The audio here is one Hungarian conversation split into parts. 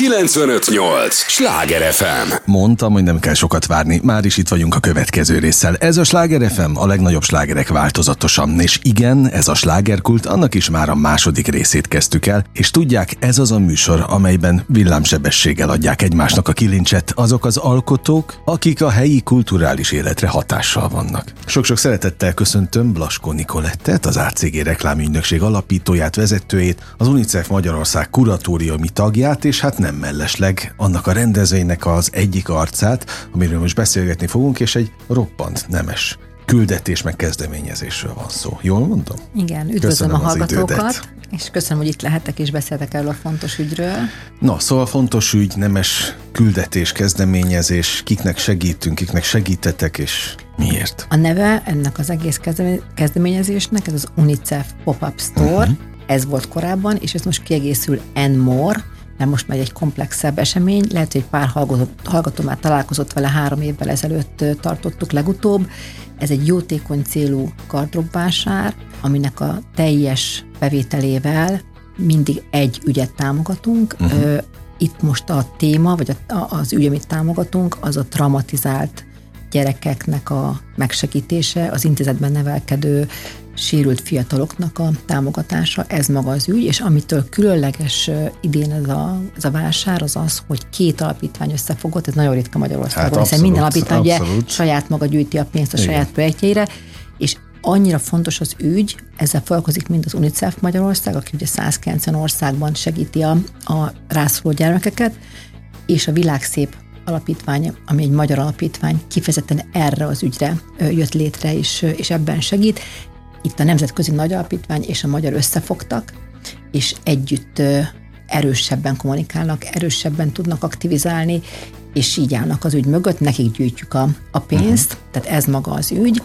958! Sláger FM! Mondtam, hogy nem kell sokat várni, már is itt vagyunk a következő résszel. Ez a Sláger FM, a legnagyobb slágerek változatosan. És igen, ez a slágerkult, annak is már a második részét kezdtük el, és tudják, ez az a műsor, amelyben villámsebességgel adják egymásnak a kilincset azok az alkotók, akik a helyi kulturális életre hatással vannak. Sok-sok szeretettel köszöntöm Blaskó Nikolettet, az ACG reklámügynökség alapítóját, vezetőjét, az UNICEF Magyarország kuratóriumi tagját, és hát nem mellesleg annak a rendezvénynek az egyik arcát, amiről most beszélgetni fogunk, és egy roppant nemes küldetés meg kezdeményezésről van szó. Jól mondom? Igen, üdvözlöm köszönöm a hallgatókat, és köszönöm, hogy itt lehetek és beszéltek erről a fontos ügyről. Na, szóval fontos ügy, nemes küldetés, kezdeményezés, kiknek segítünk, kiknek segítetek, és miért? A neve ennek az egész kezdeményezésnek, ez az UNICEF Pop-Up Store, uh-huh. ez volt korábban, és ez most kiegészül N More, mert most megy egy komplexebb esemény. Lehet, hogy pár hallgató, hallgató már találkozott vele három évvel ezelőtt tartottuk legutóbb. Ez egy jótékony célú gardrobbásár, aminek a teljes bevételével mindig egy ügyet támogatunk. Uh-huh. Itt most a téma, vagy az ügy, amit támogatunk, az a traumatizált gyerekeknek a megsegítése, az intézetben nevelkedő sérült fiataloknak a támogatása, ez maga az ügy, és amitől különleges idén ez a, ez a vásár, az az, hogy két alapítvány összefogott, ez nagyon ritka Magyarországon, hát hiszen minden alapítvány ugye saját maga gyűjti a pénzt a Igen. saját projektjeire, és annyira fontos az ügy, ezzel foglalkozik mind az UNICEF Magyarország, aki ugye 190 országban segíti a, a rászoruló gyermekeket, és a Világszép alapítvány, ami egy magyar alapítvány, kifejezetten erre az ügyre jött létre, és, és ebben segít. Itt a Nemzetközi Nagy Alapítvány és a Magyar összefogtak, és együtt erősebben kommunikálnak, erősebben tudnak aktivizálni, és így állnak az ügy mögött, nekik gyűjtjük a, a pénzt, uh-huh. tehát ez maga az ügy,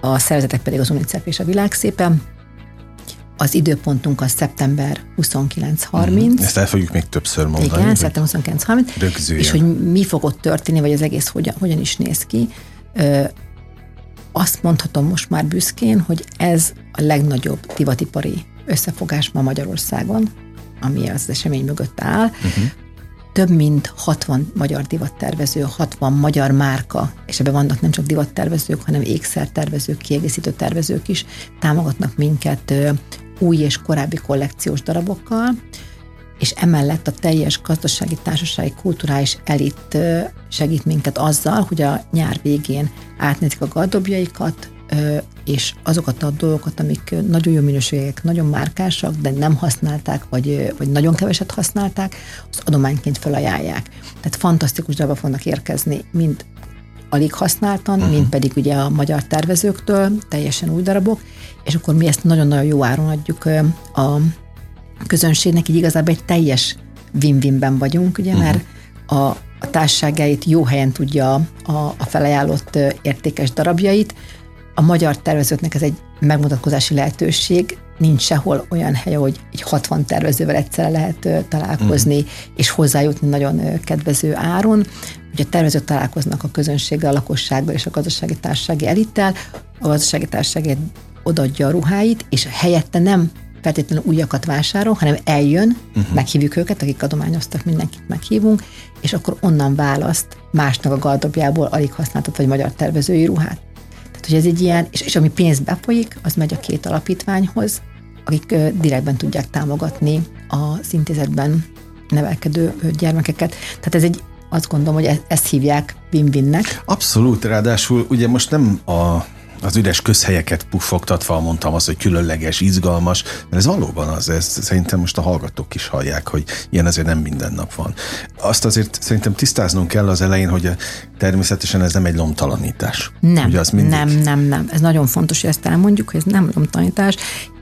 a szervezetek pedig az UNICEF és a Világszépen. Az időpontunk az szeptember 29-30. Mm, ezt el fogjuk még többször mondani. Igen, szeptember 29-30. És hogy mi fog ott történni, vagy az egész hogyan, hogyan is néz ki azt mondhatom most már büszkén, hogy ez a legnagyobb divatipari összefogás ma Magyarországon, ami az esemény mögött áll. Uh-huh. Több mint 60 magyar divattervező, 60 magyar márka, és ebben vannak nem csak divattervezők, hanem ékszertervezők, kiegészítő tervezők is, támogatnak minket új és korábbi kollekciós darabokkal, és emellett a teljes gazdasági, társasági, kulturális elit segít minket azzal, hogy a nyár végén átnézik a gardobjaikat, és azokat a dolgokat, amik nagyon jó minőségek, nagyon márkásak, de nem használták, vagy, vagy nagyon keveset használták, az adományként felajánlják. Tehát fantasztikus darabok fognak érkezni, mind alig használtan, uh-huh. mint pedig ugye a magyar tervezőktől, teljesen új darabok, és akkor mi ezt nagyon-nagyon jó áron adjuk a közönségnek, így igazából egy teljes win-winben vagyunk, ugye, uh-huh. mert a, a társaságait jó helyen tudja a, a felajánlott értékes darabjait. A magyar tervezőknek ez egy megmutatkozási lehetőség, nincs sehol olyan hely, hogy egy 60 tervezővel egyszerre lehet találkozni, uh-huh. és hozzájutni nagyon kedvező áron. Ugye a tervezők találkoznak a közönséggel, a lakossággal és a gazdasági társasági elittel, a gazdasági társaság odaadja a ruháit, és helyette nem feltétlenül újakat vásárol, hanem eljön, uh-huh. meghívjuk őket, akik adományoztak, mindenkit meghívunk, és akkor onnan választ másnak a gardobjából alig használtat vagy magyar tervezői ruhát. Tehát, hogy ez egy ilyen, és, és ami pénz befolyik, az megy a két alapítványhoz, akik uh, direktben tudják támogatni az intézetben nevelkedő gyermekeket. Tehát ez egy azt gondolom, hogy e-, ezt hívják win-winnek. Abszolút, ráadásul ugye most nem a az üres közhelyeket puffogtatva mondtam azt, hogy különleges, izgalmas, mert ez valóban az, ez szerintem most a hallgatók is hallják, hogy ilyen azért nem minden nap van. Azt azért szerintem tisztáznunk kell az elején, hogy természetesen ez nem egy lomtalanítás. Nem, Ugye az mindig... nem, nem, nem. Ez nagyon fontos, hogy ezt elmondjuk, hogy ez nem lomtalanítás.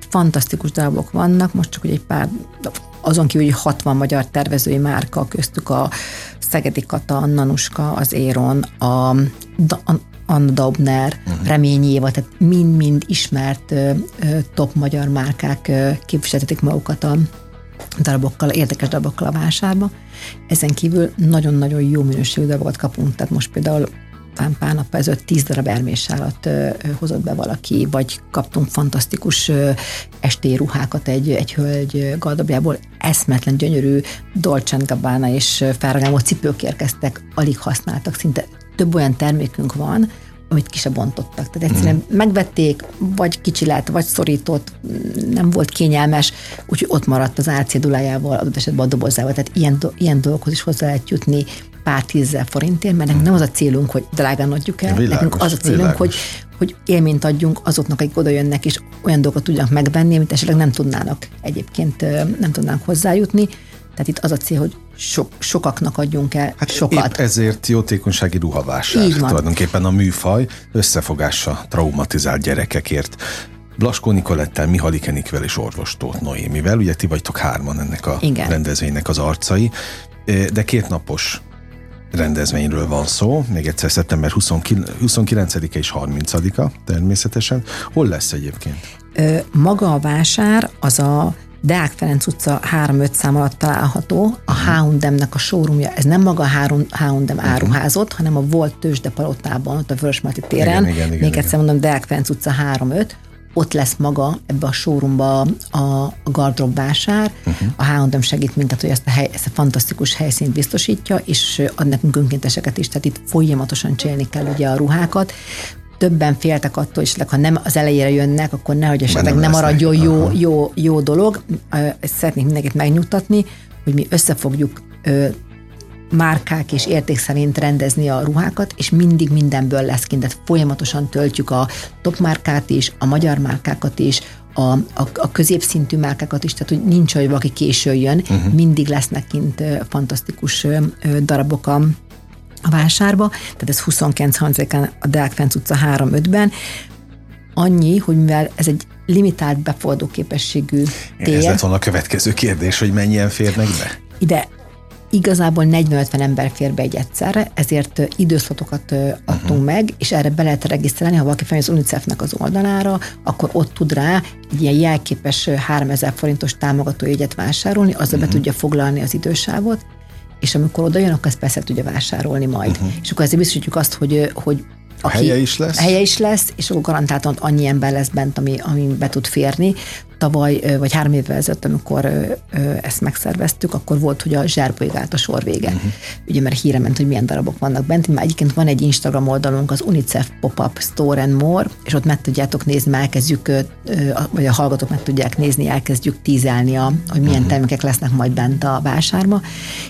Fantasztikus darabok vannak, most csak hogy egy pár azon kívül, hogy 60 magyar tervezői márka, köztük a Szegedi Kata, a Nanuska, az Éron, a, a Anna Daubner, uh-huh. Reményi Éva, tehát mind-mind ismert ö, ö, top magyar márkák ö, képviseltetik magukat a darabokkal, érdekes darabokkal a vásárba. Ezen kívül nagyon-nagyon jó minőségű darabokat kapunk, tehát most például talán pár nap ezelőtt tíz darab ermésállat hozott be valaki, vagy kaptunk fantasztikus estély ruhákat egy, egy hölgy gardobjából, eszmetlen gyönyörű Dolce Gabbana és Ferragamo cipők érkeztek, alig használtak, szinte több olyan termékünk van, amit ki se bontottak. Tehát egyszerűen mm. megvették, vagy kicsi lett, vagy szorított, nem volt kényelmes, úgyhogy ott maradt az árcédulájával, adott esetben a dobozával. Tehát ilyen, ilyen dolgokhoz is hozzá lehet jutni pár tízzel forintért, mert mm. nem az a célunk, hogy drágán adjuk el, világos, nekünk az a célunk, világos. hogy, hogy élményt adjunk azoknak, akik oda jönnek, és olyan dolgokat tudjanak megvenni, amit esetleg nem tudnának egyébként, nem tudnánk hozzájutni. Tehát itt az a cél, hogy so, sokaknak adjunk el hát sokat. Épp ezért jótékonysági ruhavásár. Így van. Tulajdonképpen a műfaj összefogása traumatizált gyerekekért. Blaskó Nikolettel, Mihali Kenikvel és orvos Tóth Noémivel. Ugye ti vagytok hárman ennek a Igen. rendezvénynek az arcai. De két napos rendezvényről van szó, még egyszer szeptember 29-e és 30-a természetesen. Hol lesz egyébként? Maga a vásár az a Deák Ferenc utca 3-5 szám alatt található, a H&M-nek a showroomja, ez nem maga a H&M áruházot, hanem a volt tőzsdepalotában, ott a Vörösmarty téren, igen, igen, igen, még egyszer mondom, Deák Ferenc utca 3-5, ott lesz maga ebbe a showroomba a, a gardrób vásár. Uh-huh. A H&M segít minket, hogy ezt a, hely, ezt a fantasztikus helyszínt biztosítja, és ad nekünk önkénteseket is, tehát itt folyamatosan csinálni kell ugye a ruhákat többen féltek attól, és ha nem az elejére jönnek, akkor nehogy esetleg nem, maradjon jó, jó, jó dolog. Ezt szeretnék mindenkit megnyugtatni, hogy mi összefogjuk márkák és érték szerint rendezni a ruhákat, és mindig mindenből lesz kint. Tehát folyamatosan töltjük a top márkát is, a magyar márkákat is, a, a, a középszintű márkákat is, tehát hogy nincs olyan, aki késő jön, uh-huh. mindig lesznek kint fantasztikus darabok a, a vásárba, tehát ez 29 án a Deák utca 3-5-ben, annyi, hogy mivel ez egy limitált befogadó képességű tér. Ez lett volna a következő kérdés, hogy mennyien férnek be? Ide igazából 40-50 ember fér be egy egyszerre, ezért időszlatokat adtunk uh-huh. meg, és erre be lehet regisztrálni, ha valaki felmegy az UNICEF-nek az oldalára, akkor ott tud rá egy ilyen jelképes 3000 forintos támogatójegyet vásárolni, azzal uh-huh. be mhm. tudja foglalni az idősávot, és amikor oda jön, akkor ezt persze tudja vásárolni majd. Uh-huh. És akkor ezért biztosítjuk azt, hogy, hogy a helye is lesz? Helye is lesz, és akkor garantáltan annyi ember lesz bent, ami, ami be tud férni tavaly, vagy három évvel ezelőtt, amikor ezt megszerveztük, akkor volt, hogy a zsárbolyg állt a sor vége. Uh-huh. Ugye, mert híre ment, hogy milyen darabok vannak bent. Már egyébként van egy Instagram oldalunk, az UNICEF Pop-Up Store and More, és ott meg tudjátok nézni, elkezdjük, vagy a hallgatók meg tudják nézni, elkezdjük tízelni, a, hogy milyen uh-huh. termékek lesznek majd bent a vásárba.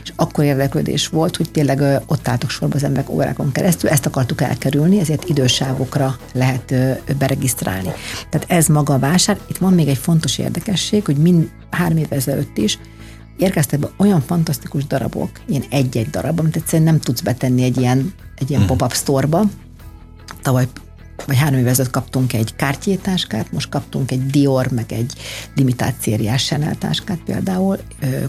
És akkor érdeklődés volt, hogy tényleg ott álltok sorba az emberek órákon keresztül, ezt akartuk elkerülni, ezért idősávokra lehet beregisztrálni. Tehát ez maga a vásár. Itt van még egy fontos fontos érdekesség, hogy mind három évvel ezelőtt is érkeztek be olyan fantasztikus darabok, ilyen egy-egy darab, amit egyszerűen nem tudsz betenni egy ilyen, egy ilyen hmm. pop-up store-ba. Tavaly vagy három évvel ezelőtt kaptunk egy Cartier táskát, most kaptunk egy Dior, meg egy limitált szériás Chanel táskát például,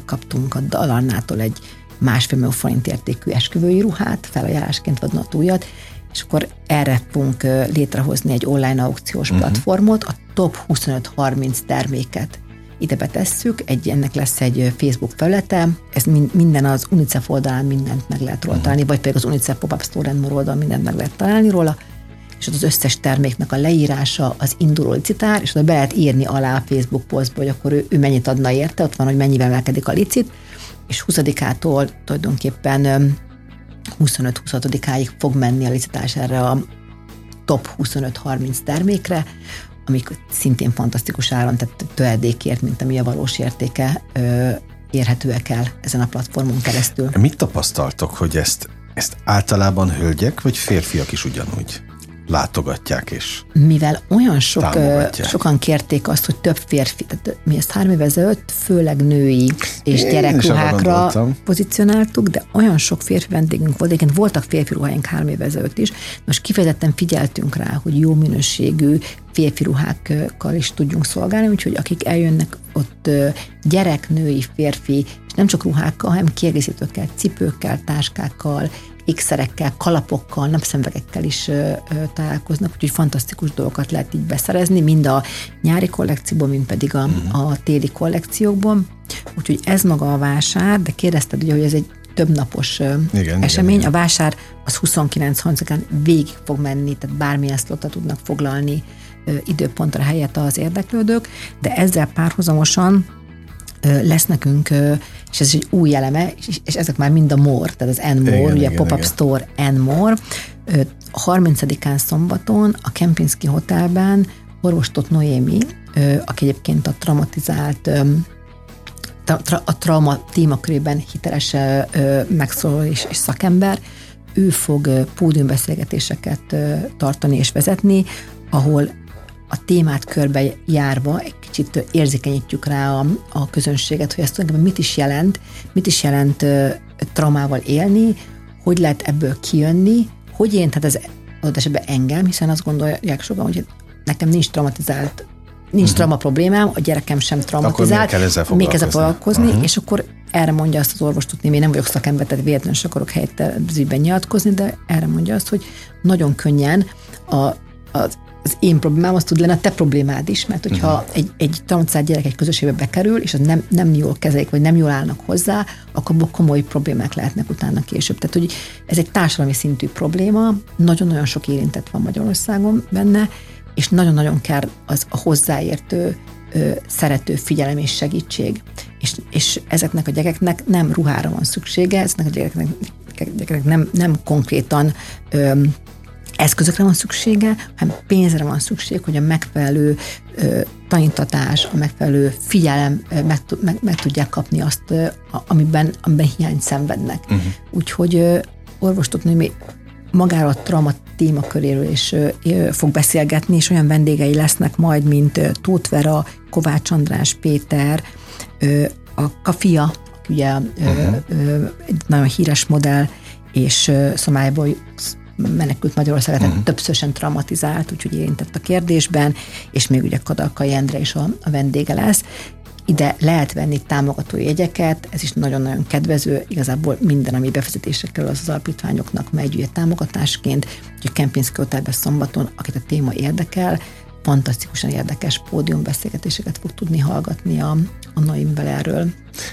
kaptunk a Dalarnától egy másfél millió forint értékű esküvői ruhát, felajánlásként vadonatújat, és akkor erre fogunk létrehozni egy online aukciós uh-huh. platformot, a top 25-30 terméket ide betesszük, egy, ennek lesz egy Facebook felülete, ez minden az UNICEF oldalán mindent meg lehet róla mhm. találni, vagy pedig az UNICEF Pop-Up Store and mindent meg lehet találni róla, és az összes terméknek a leírása, az induló licitár, és oda be lehet írni alá a Facebook posztba, hogy akkor ő, ő mennyit adna érte, ott van, hogy mennyivel emelkedik a licit, és 20-ától tulajdonképpen 25-26-áig fog menni a licitás erre a top 25-30 termékre, amik szintén fantasztikus áron, tehát töredékért, mint ami a valós értéke érhetőek el ezen a platformon keresztül. Mit tapasztaltok, hogy ezt, ezt általában hölgyek vagy férfiak is ugyanúgy látogatják és Mivel olyan sok, sokan kérték azt, hogy több férfi, tehát mi ezt három évvel ezelőtt főleg női és Én gyerekruhákra pozícionáltuk, de olyan sok férfi vendégünk volt, egyébként voltak férfi ruháink három évvel ezelőtt is, most kifejezetten figyeltünk rá, hogy jó minőségű férfi ruhákkal is tudjunk szolgálni, úgyhogy akik eljönnek ott gyerek, női, férfi, és nem csak ruhákkal, hanem kiegészítőkkel, cipőkkel, táskákkal, ékszerekkel, kalapokkal, napszemvegekkel is ö, ö, találkoznak, úgyhogy fantasztikus dolgokat lehet így beszerezni, mind a nyári kollekcióban, mind pedig a, mm. a téli kollekciókban. Úgyhogy ez maga a vásár, de kérdezted ugye, hogy ez egy több napos igen, esemény. Igen, igen. A vásár az 29-30-án végig fog menni, tehát bármilyen szlotot tudnak foglalni időpontra helyett az érdeklődők, de ezzel párhuzamosan lesz nekünk, és ez egy új eleme, és ezek már mind a MOR, tehát az N MOR, igen, ugye igen, Pop-up igen. Store N MOR. 30-án szombaton a Kempinski Hotelben orvostot Noémi, aki egyébként a traumatizált a trauma témakörében hiteles megszóló és, és szakember, ő fog pódiumbeszélgetéseket tartani és vezetni, ahol a témát körbe járva egy kicsit érzékenyítjük rá a, a közönséget, hogy ezt tulajdonképpen mit is jelent, mit is jelent traumával élni, hogy lehet ebből kijönni, hogy én, tehát ez adott esetben engem, hiszen azt gondolják sokan, hogy nekem nincs traumatizált nincs uh-huh. trauma problémám, a gyerekem sem traumatizált. Akkor még kell ezzel foglalkozni. Uh-huh. és akkor erre mondja azt az orvos tudni, én nem vagyok szakember, tehát véletlenül sem akarok helyette nyilatkozni, de erre mondja azt, hogy nagyon könnyen a, az az én problémám az tud lenni a te problémád is, mert hogyha uh-huh. egy, egy tanulcát gyerek egy közösségbe bekerül, és az nem, nem jól kezelik, vagy nem jól állnak hozzá, akkor komoly problémák lehetnek utána később. Tehát, hogy ez egy társadalmi szintű probléma, nagyon-nagyon sok érintett van Magyarországon benne, és nagyon-nagyon kell az a hozzáértő, szerető figyelem és segítség. És, és ezeknek a gyerekeknek nem ruhára van szüksége, ezeknek a gyerekeknek, gyerekeknek nem, nem konkrétan eszközökre van szüksége, hanem pénzre van szükség, hogy a megfelelő ö, tanítatás, a megfelelő figyelem ö, meg, meg, meg tudják kapni azt, ö, amiben, amiben hiányt szenvednek. Uh-huh. Úgyhogy ö, orvostoknő magára a trauma témaköréről is fog beszélgetni, és olyan vendégei lesznek majd, mint Tóth Vera, Kovács András Péter, a Kafia, ugye uh-huh. egy nagyon híres modell, és Szomályból menekült Magyarország, tehát uh-huh. többszörösen traumatizált, úgyhogy érintett a kérdésben, és még ugye Kadalkai Endre is a, a vendége lesz. Ide lehet venni támogató jegyeket, ez is nagyon-nagyon kedvező, igazából minden, ami befizetésre kerül az, az alapítványoknak megy ugye támogatásként, úgyhogy Kempinski Hotelben szombaton, akit a téma érdekel, fantasztikusan érdekes pódiumbeszélgetéseket fog tudni hallgatni a, a Naimvel erről.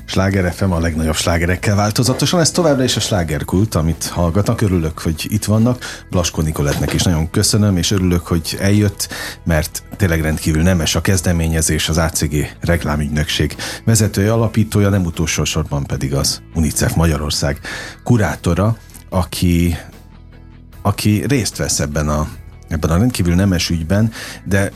Sláger FM a legnagyobb slágerekkel változatosan. Ez továbbra is a slágerkult, amit hallgatnak. Örülök, hogy itt vannak. Blaskó Nikoletnek is nagyon köszönöm, és örülök, hogy eljött, mert tényleg rendkívül nemes a kezdeményezés, az ACG reklámügynökség vezetője, alapítója, nem utolsó sorban pedig az UNICEF Magyarország kurátora, aki aki részt vesz ebben a ebben a rendkívül nemes ügyben, de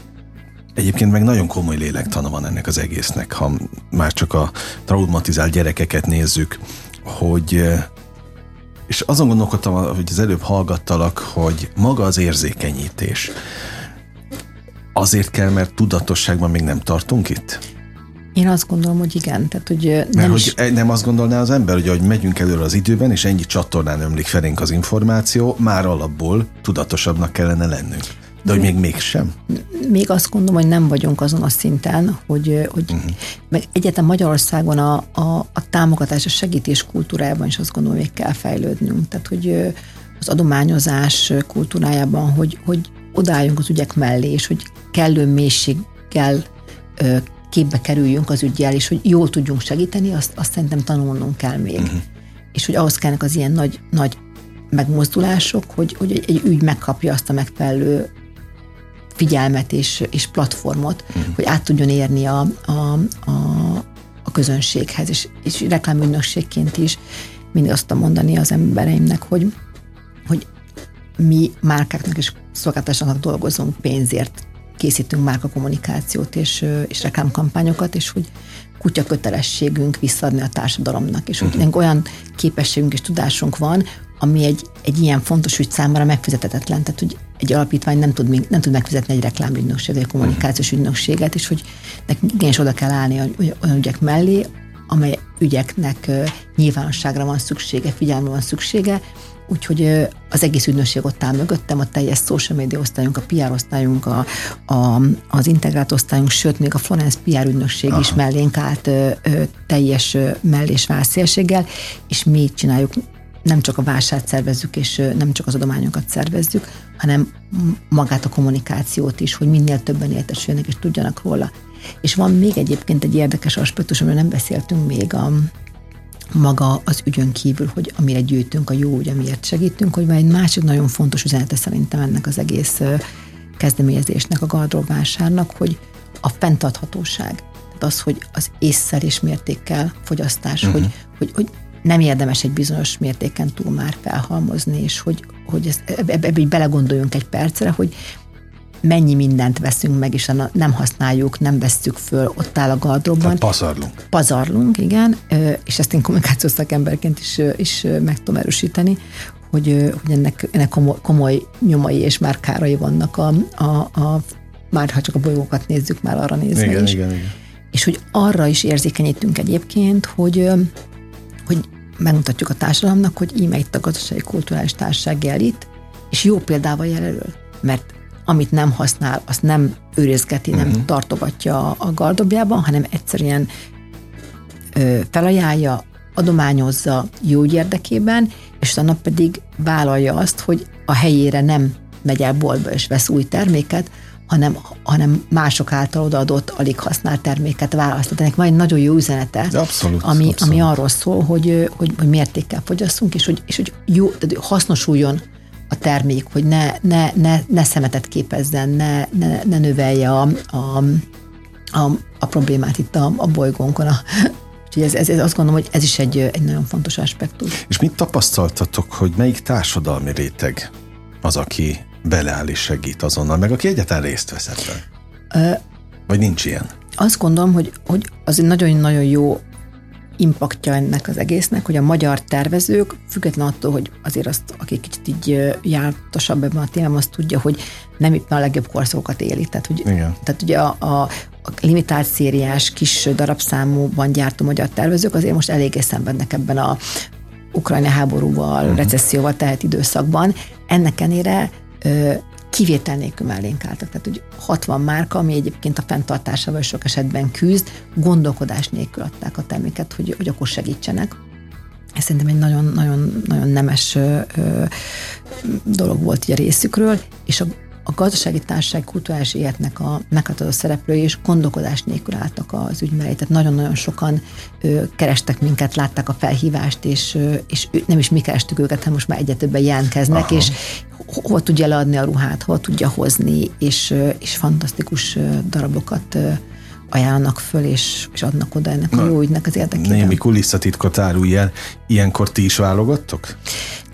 Egyébként meg nagyon komoly lélektana van ennek az egésznek, ha már csak a traumatizált gyerekeket nézzük, hogy és azon gondolkodtam, hogy az előbb hallgattalak, hogy maga az érzékenyítés azért kell, mert tudatosságban még nem tartunk itt? Én azt gondolom, hogy igen. Tehát, hogy nem, Mert hogy is... nem azt gondolná az ember, hogy ahogy megyünk előre az időben, és ennyi csatornán ömlik felénk az információ, már alapból tudatosabbnak kellene lennünk. De hogy még mégsem? Még azt gondolom, hogy nem vagyunk azon a szinten, hogy, hogy uh-huh. meg egyetem Magyarországon a, a, a támogatás, a segítés kultúrájában is azt gondolom, hogy kell fejlődnünk. Tehát, hogy az adományozás kultúrájában, hogy, hogy odáljunk az ügyek mellé, és hogy kellő mélységgel képbe kerüljünk az ügyjel, és hogy jól tudjunk segíteni, azt, azt szerintem tanulnunk kell még. Uh-huh. És hogy ahhoz kellnek az ilyen nagy, nagy megmozdulások, hogy, hogy egy, egy ügy megkapja azt a megfelelő figyelmet és, és platformot, uh-huh. hogy át tudjon érni a, a, a, a közönséghez, és, és reklámügynökségként is mindig azt mondani az embereimnek, hogy, hogy mi márkáknak és szolgáltatásoknak dolgozunk pénzért, készítünk márka kommunikációt és, és reklámkampányokat, és hogy kutya kötelességünk visszaadni a társadalomnak, és uh-huh. hogy olyan képességünk és tudásunk van, ami egy, egy ilyen fontos ügy számára megfizetetetlen. Tehát, hogy egy alapítvány nem tud, nem tud megfizetni egy reklámügynökséget, egy kommunikációs uh-huh. ügynökséget, és hogy nekünk igenis oda kell állni olyan ügyek mellé, amely ügyeknek nyilvánosságra van szüksége, figyelme van szüksége, Úgyhogy az egész ügynökség ott áll mögöttem, a teljes social media osztályunk, a PR osztályunk, a, a, az integrált osztályunk, sőt, még a Florence PR ügynökség Aha. is mellénk állt ö, ö, teljes mellés válszélséggel, és mi csináljuk nem csak a vásárt szervezzük, és nem csak az adományokat szervezzük, hanem magát a kommunikációt is, hogy minél többen értesüljenek és tudjanak róla. És van még egyébként egy érdekes aspektus, amiről nem beszéltünk még a, maga az ügyön kívül, hogy amire gyűjtünk, a jó ügy, amiért segítünk, hogy van egy másik nagyon fontos üzenete szerintem ennek az egész kezdeményezésnek, a gardróbvásárnak, hogy a fenntarthatóság. Tehát az, hogy az észszer és mértékkel fogyasztás, uh-huh. hogy, hogy, hogy nem érdemes egy bizonyos mértéken túl már felhalmozni, és hogy, hogy ezt, ebbe, ebbe így belegondoljunk egy percre, hogy mennyi mindent veszünk meg, és nem használjuk, nem vesszük föl, ott áll a gardróbban. Tehát pazarlunk. Pazarlunk, igen, és ezt én kommunikációs szakemberként is, is meg tudom erősíteni, hogy, hogy ennek, ennek komoly, komoly nyomai és már kárai vannak a, a, a már ha csak a bolygókat nézzük, már arra nézve igen, is. Igen, igen. És hogy arra is érzékenyítünk egyébként, hogy, hogy megmutatjuk a társadalomnak, hogy íme itt a gazdasági kulturális társaság elit, és jó példával jelölő, mert amit nem használ, azt nem őrizgeti, nem uh-huh. tartogatja a gardobjában, hanem egyszerűen ö, felajánlja, adományozza jó érdekében, és utána pedig vállalja azt, hogy a helyére nem megy el boltba és vesz új terméket, hanem, hanem mások által odaadott, alig használt terméket választott. Ennek van egy nagyon jó üzenete, abszolút, ami, abszolút. ami arról szól, hogy, hogy, hogy mértékkel fogyasszunk, és hogy, és hogy jó, tehát hasznosuljon a termék, hogy ne, ne, ne, ne szemetet képezzen, ne, ne, ne növelje a, a, a, a problémát itt a, a bolygónkon. A, úgyhogy ez, ez, ez, azt gondolom, hogy ez is egy, egy nagyon fontos aspektus. És mit tapasztaltatok, hogy melyik társadalmi réteg az, aki beleáll és segít azonnal, meg aki egyáltalán részt vesz ebben? Vagy nincs ilyen? Azt gondolom, hogy, hogy az egy nagyon-nagyon jó impaktja ennek az egésznek, hogy a magyar tervezők, független attól, hogy azért azt, aki kicsit így jártosabb ebben a témában, azt tudja, hogy nem itt a legjobb korszakokat éli. Tehát, hogy, Igen. tehát ugye a, a, a limitált szériás, kis darabszámúban gyártó magyar tervezők azért most eléggé szenvednek ebben a ukrajna háborúval, uh-huh. recesszióval tehet időszakban. Ennek enére kivétel nélkül mellénk álltak. Tehát, hogy 60 márka, ami egyébként a fenntartásával sok esetben küzd, gondolkodás nélkül adták a terméket, hogy, hogy akkor segítsenek. Ez szerintem egy nagyon, nagyon, nagyon nemes ö, ö, dolog volt így a részükről, és a, a gazdasági társaság kulturális életnek a meghatározó szereplői és gondolkodás nélkül álltak az ügy mellé. Tehát nagyon-nagyon sokan ö, kerestek minket, látták a felhívást, és, ö, és nem is mi kerestük őket, hanem most már egyre többen jelentkeznek, Aha. és hova tudja leadni a ruhát, hova tudja hozni, és, és fantasztikus darabokat ajánlanak föl, és, és adnak oda ennek a jó ügynek az érdekében. Némi kulisszatitkot árulj el, ilyenkor ti is válogattok?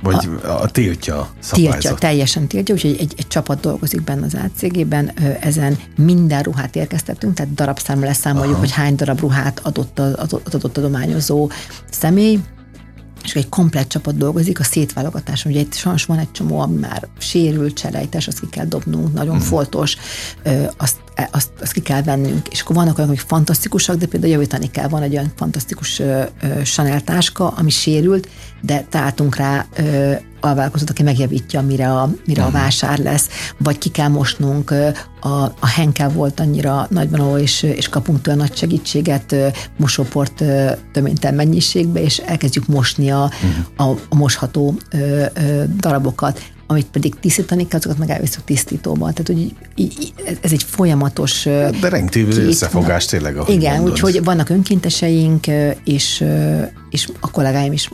Vagy a, a tiltja a szabályzat? Tiltja, teljesen tiltja, úgyhogy egy, egy csapat dolgozik benne az átcégében, ezen minden ruhát érkeztetünk, tehát darabszámra leszámoljuk, Aha. hogy hány darab ruhát adott az adott, adott adományozó személy, és egy komplett csapat dolgozik a szétválogatáson. Ugye itt sajnos van egy csomó, ami már sérült, cselejtes, azt ki kell dobnunk, nagyon mm. foltos, azt, azt, azt ki kell vennünk. És akkor vannak olyanok, amik fantasztikusak, de például javítani kell. Van egy olyan fantasztikus Chanel táska, ami sérült, de találtunk rá alvállalkozót, aki megjavítja, mire a, mire a mhm. vásár lesz, vagy ki kell mosnunk, a, a Henkel volt annyira nagyban, és, és kapunk tőle nagy segítséget mosóport töménytelen mennyiségbe, és elkezdjük mosni a, uh-huh. a, a mosható ö, ö, darabokat amit pedig tisztítani kell, azokat meg elviszük tisztítóba. Tehát, hogy ez egy folyamatos... De rendkívül összefogás tényleg, ahogy Igen, úgyhogy vannak önkénteseink, és, és a kollégáim is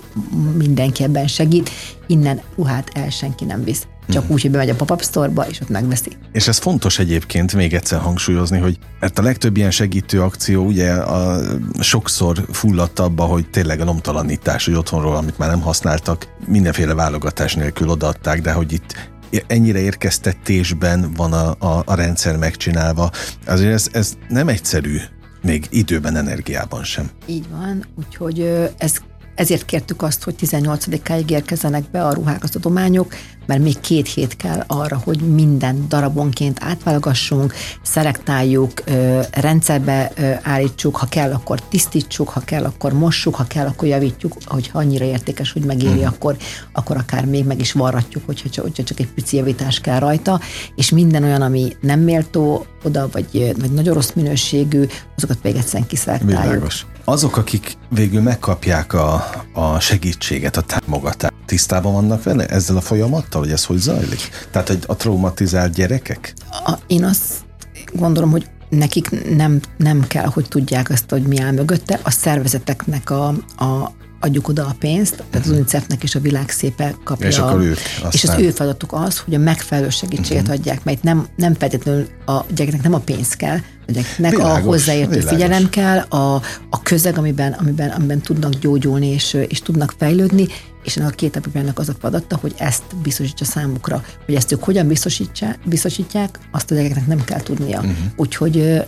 mindenki ebben segít. Innen ruhát el senki nem visz. Csak hmm. úgy, hogy bemegy a pop-up store és ott megveszi. És ez fontos egyébként még egyszer hangsúlyozni, hogy mert a legtöbb ilyen segítő akció ugye a, sokszor fulladt abba, hogy tényleg a lomtalanítás, hogy otthonról, amit már nem használtak, mindenféle válogatás nélkül odaadták, de hogy itt ennyire érkeztetésben van a, a, a rendszer megcsinálva. Azért ez, ez nem egyszerű, még időben, energiában sem. Így van, úgyhogy ez ezért kértük azt, hogy 18-áig érkezzenek be a ruhák, az adományok, mert még két hét kell arra, hogy minden darabonként átválogassunk, szelektáljuk, rendszerbe állítsuk, ha kell, akkor tisztítsuk, ha kell, akkor mossuk, ha kell, akkor javítjuk, hogyha annyira értékes, hogy megéri, hmm. akkor, akkor akár még meg is varratjuk, hogyha hogyha csak egy pici javítás kell rajta, és minden olyan, ami nem méltó oda, vagy, vagy nagyon rossz minőségű, azokat még egyszerűen kiszelektáljuk. Világos. Azok, akik végül megkapják a, a segítséget, a támogatást, tisztában vannak vele ezzel a folyamattal, hogy ez hogy zajlik? Tehát hogy a traumatizált gyerekek? A, én azt gondolom, hogy nekik nem, nem kell, hogy tudják azt, hogy mi áll mögötte. A szervezeteknek a, a, adjuk oda a pénzt, tehát az UNICEF-nek is a világ szépe kapja. És akkor ők aztán... És az ő feladatuk az, hogy a megfelelő segítséget uh-huh. adják, mert nem, nem feltétlenül a gyereknek nem a pénz kell, a gyereknek világos, a hozzáértő világos. figyelem kell, a, a közeg, amiben, amiben, amiben tudnak gyógyulni és, és tudnak fejlődni, és ennek a két apipának az a feladata, hogy ezt biztosítsa számukra. Hogy ezt ők hogyan biztosítják, azt a gyerekeknek nem kell tudnia. Uh-huh. Úgyhogy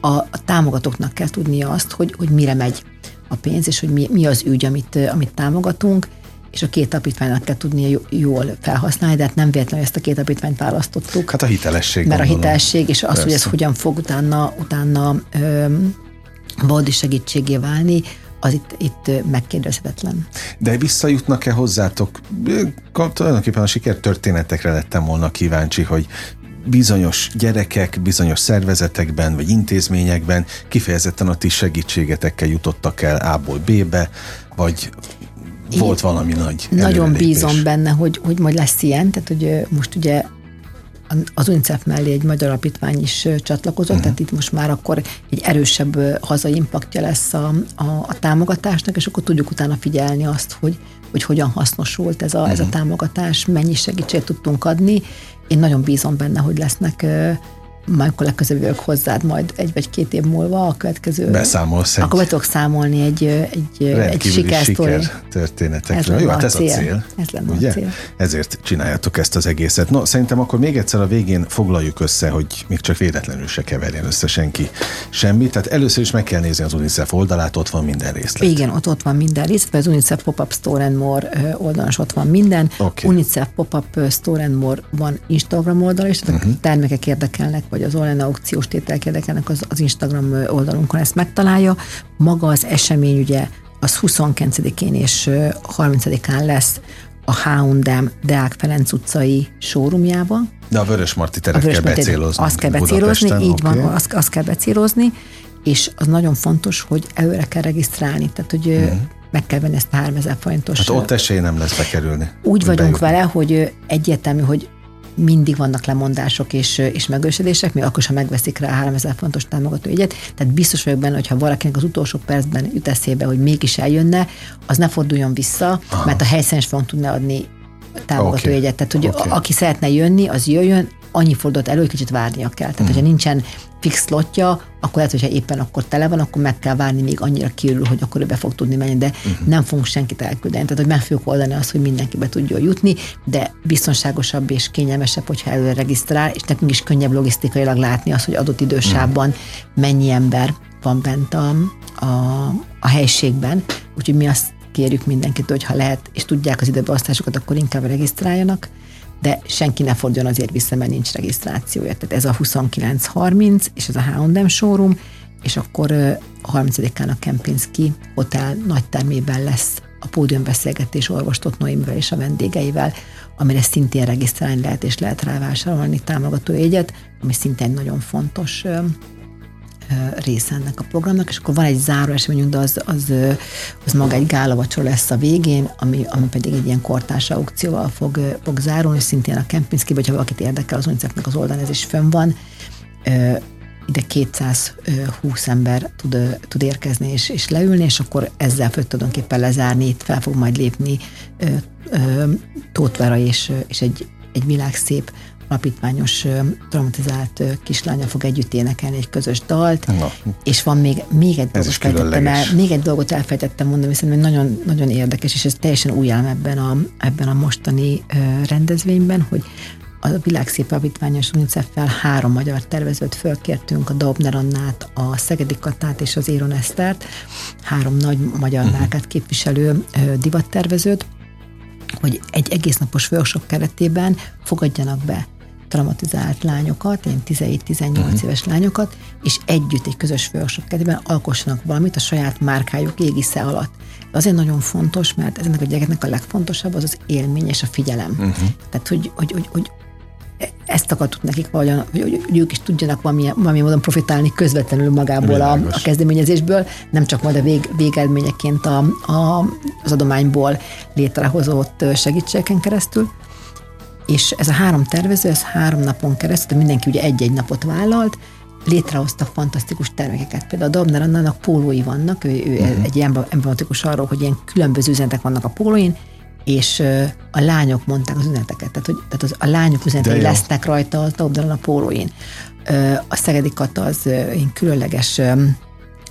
a, a támogatóknak kell tudnia azt, hogy, hogy mire megy a pénz, és hogy mi, mi az ügy, amit, amit támogatunk, és a két apítványnak kell tudnia jól felhasználni, de hát nem véletlenül ezt a két apítványt választottuk. Hát a hitelesség. Mert gondolom. a hitelesség, és az, Persze. hogy ez hogyan fog utána, utána valódi segítségé válni, az itt, itt megkérdezhetetlen. De visszajutnak-e hozzátok? Tulajdonképpen a sikertörténetekre lettem volna kíváncsi, hogy bizonyos gyerekek, bizonyos szervezetekben vagy intézményekben kifejezetten a ti segítségetekkel jutottak el A-ból B-be, vagy volt valami nagy Nagyon bízom benne, hogy, hogy majd lesz ilyen, tehát hogy most ugye az UNICEF mellé egy magyar alapítvány is csatlakozott, uh-huh. tehát itt most már akkor egy erősebb hazai impaktja lesz a, a, a támogatásnak, és akkor tudjuk utána figyelni azt, hogy, hogy hogyan hasznosult ez a, uh-huh. ez a mhm. támogatás, mennyi segítséget tudtunk adni. Én nagyon bízom benne, hogy lesznek majd akkor legközelebb jövök hozzád majd egy vagy két év múlva a következő... Beszámolsz egy... Akkor be tudok számolni egy, egy, egy sikersztori. siker történetekről. Ez Jó, hát ez a cél. cél. Ez lenne ugye? a cél. Ezért csináljátok ezt az egészet. No, szerintem akkor még egyszer a végén foglaljuk össze, hogy még csak véletlenül se keverjen össze senki semmit. Tehát először is meg kell nézni az UNICEF oldalát, ott van minden részlet. Igen, ott, ott van minden részlet, az UNICEF Pop-Up Store and More oldalon is ott van minden. Okay. UNICEF Pop-Up Store and More van Instagram oldal is, tehát uh-huh. termékek érdekelnek, vagy az online aukciós tételek érdekelnek, az, az Instagram oldalunkon ezt megtalálja. Maga az esemény ugye az 29-én és 30-án lesz a H&M Deák Ferenc utcai showroomjában. De a Vörös Marti teret kell becélozni. Azt kell becélozni, így okay. van, azt, azt kell becélozni, és az nagyon fontos, hogy előre kell regisztrálni, tehát hogy uh-huh. meg kell venni ezt a 3000 forintos. Hát ott esély nem lesz bekerülni. Úgy vagyunk bejutni. vele, hogy egyértelmű, hogy mindig vannak lemondások és, és megősödések, még akkor is, ha megveszik rá 3000 fontos támogatójegyet. Tehát biztos vagyok benne, hogy ha valakinek az utolsó percben jut eszébe, hogy mégis eljönne, az ne forduljon vissza, Aha. mert a helyszínen is fogunk tudni adni támogatójegyet. Okay. Tehát, hogy okay. aki szeretne jönni, az jöjjön, annyi fordult elő, hogy kicsit várnia kell. Tehát, uh-huh. hogyha nincsen fix slotja, akkor lehet, hogyha éppen akkor tele van, akkor meg kell várni, még annyira kiürül, hogy akkor ő be fog tudni menni, de uh-huh. nem fogunk senkit elküldeni. Tehát, hogy meg fogjuk oldani azt, hogy mindenki be tudjon jutni, de biztonságosabb és kényelmesebb, hogyha előre regisztrál, és nekünk is könnyebb logisztikailag látni azt, hogy adott idősában uh-huh. mennyi ember van bent a, a, a helységben. Úgyhogy mi azt kérjük mindenkit, hogy ha lehet, és tudják az időbeosztásokat, akkor inkább regisztráljanak de senki ne forduljon azért vissza, mert nincs regisztrációja. Tehát ez a 29-30, és ez a H&M showroom, és akkor a 30-án a Kempinski Hotel nagytermében lesz a pódiumbeszélgetés orvostot Noémivel és a vendégeivel, amire szintén regisztrálni lehet, és lehet rávásárolni támogató jegyet, ami szintén nagyon fontos része ennek a programnak, és akkor van egy záró eseményünk, de az, az, az maga egy gálavacsor lesz a végén, ami, ami pedig egy ilyen kortárs aukcióval fog, fog zárulni, szintén a Kempinski, vagy ha valakit érdekel, az unicef az oldalán ez is fönn van, ide 220 ember tud, tud érkezni és, és leülni, és akkor ezzel fog tulajdonképpen lezárni, itt fel fog majd lépni Tóth és, és egy, egy világszép alapítványos traumatizált kislánya fog együtt énekelni egy közös dalt, Na. és van még, még egy dolgot elfejtettem el, még egy dolgot elfejtettem mondani, hiszen nagyon, nagyon érdekes, és ez teljesen új elem ebben a, ebben a mostani rendezvényben, hogy a Világszép Alapítványos UNICEF-fel három magyar tervezőt fölkértünk, a Dobner Annát, a Szegedi Katát és az Éron Esztert, három nagy magyar uh-huh. márkát képviselő divattervezőt, hogy egy egész napos workshop keretében fogadjanak be traumatizált lányokat, én 17-18 uh-huh. éves lányokat, és együtt egy közös workshop keretében alkossanak valamit a saját márkájuk égisze alatt. Azért nagyon fontos, mert ezeknek a gyerekeknek a legfontosabb az az élmény és a figyelem. Uh-huh. Tehát, hogy, hogy, hogy, hogy ezt akartuk nekik valahogyan, hogy, hogy ők is tudjanak valami, valami módon profitálni közvetlenül magából a, a kezdeményezésből, nem csak majd a vég, végeredményeként a, a, az adományból létrehozott segítségeken keresztül. És ez a három tervező, ez három napon keresztül, mindenki ugye egy-egy napot vállalt, létrehoztak fantasztikus termékeket. Például a Dobner Annának pólói vannak, ő, ő uh-huh. egy ilyen emblematikus arról, hogy ilyen különböző üzenetek vannak a pólóin, és a lányok mondták az üzeneteket, tehát, hogy, tehát az, a lányok üzenetei lesznek rajta a Dobner a pólóin. A Szegedi Kata az én különleges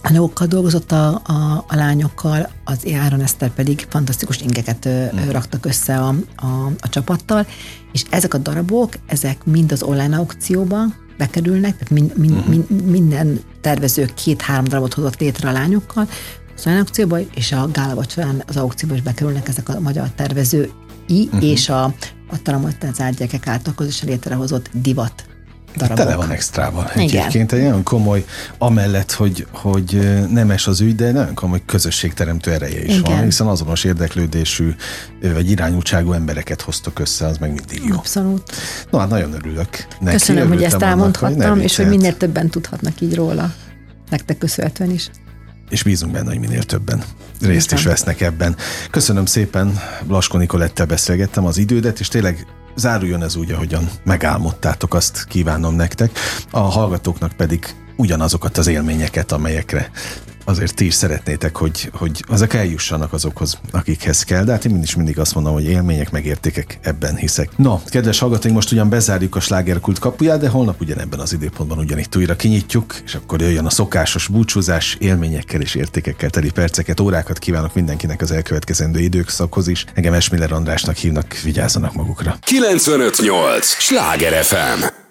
anyagokkal dolgozott a, a, a lányokkal, az Áron Eszter pedig fantasztikus ingeket mm. raktak össze a, a, a csapattal, és ezek a darabok, ezek mind az online aukcióban bekerülnek, tehát mind, mind, uh-huh. mind, minden tervező két-három darabot hozott létre a lányokkal, az online aukcióba, és a gála az aukcióba is bekerülnek ezek a magyar tervezői, uh-huh. és a, a Talamot az által közösen létrehozott divat darabok. Tele van extrával egyébként. Egy nagyon komoly, amellett, hogy, hogy nemes az ügy, de nagyon komoly közösségteremtő ereje is Igen. van, hiszen azonos érdeklődésű vagy irányultságú embereket hoztok össze, az meg mindig jó. Abszolút. No, hát nagyon örülök neki. Köszönöm, hogy ezt elmondhattam, annak, hogy és hogy minél többen tudhatnak így róla. Nektek köszönhetően is és bízunk benne, hogy minél többen részt is vesznek ebben. Köszönöm szépen, Blaskó Nikolettel beszélgettem az idődet, és tényleg záruljon ez úgy, ahogyan megálmodtátok, azt kívánom nektek. A hallgatóknak pedig ugyanazokat az élményeket, amelyekre azért ti is szeretnétek, hogy, hogy azok eljussanak azokhoz, akikhez kell, de hát én is mindig azt mondom, hogy élmények, megértékek, ebben hiszek. No, kedves hallgatóink, most ugyan bezárjuk a slágerkult kapuját, de holnap ugyanebben az időpontban ugyanitt újra kinyitjuk, és akkor jöjjön a szokásos búcsúzás, élményekkel és értékekkel teli perceket, órákat kívánok mindenkinek az elkövetkezendő időszakhoz is. Engem Esmiller Andrásnak hívnak, vigyázzanak magukra. 958! Sláger FM!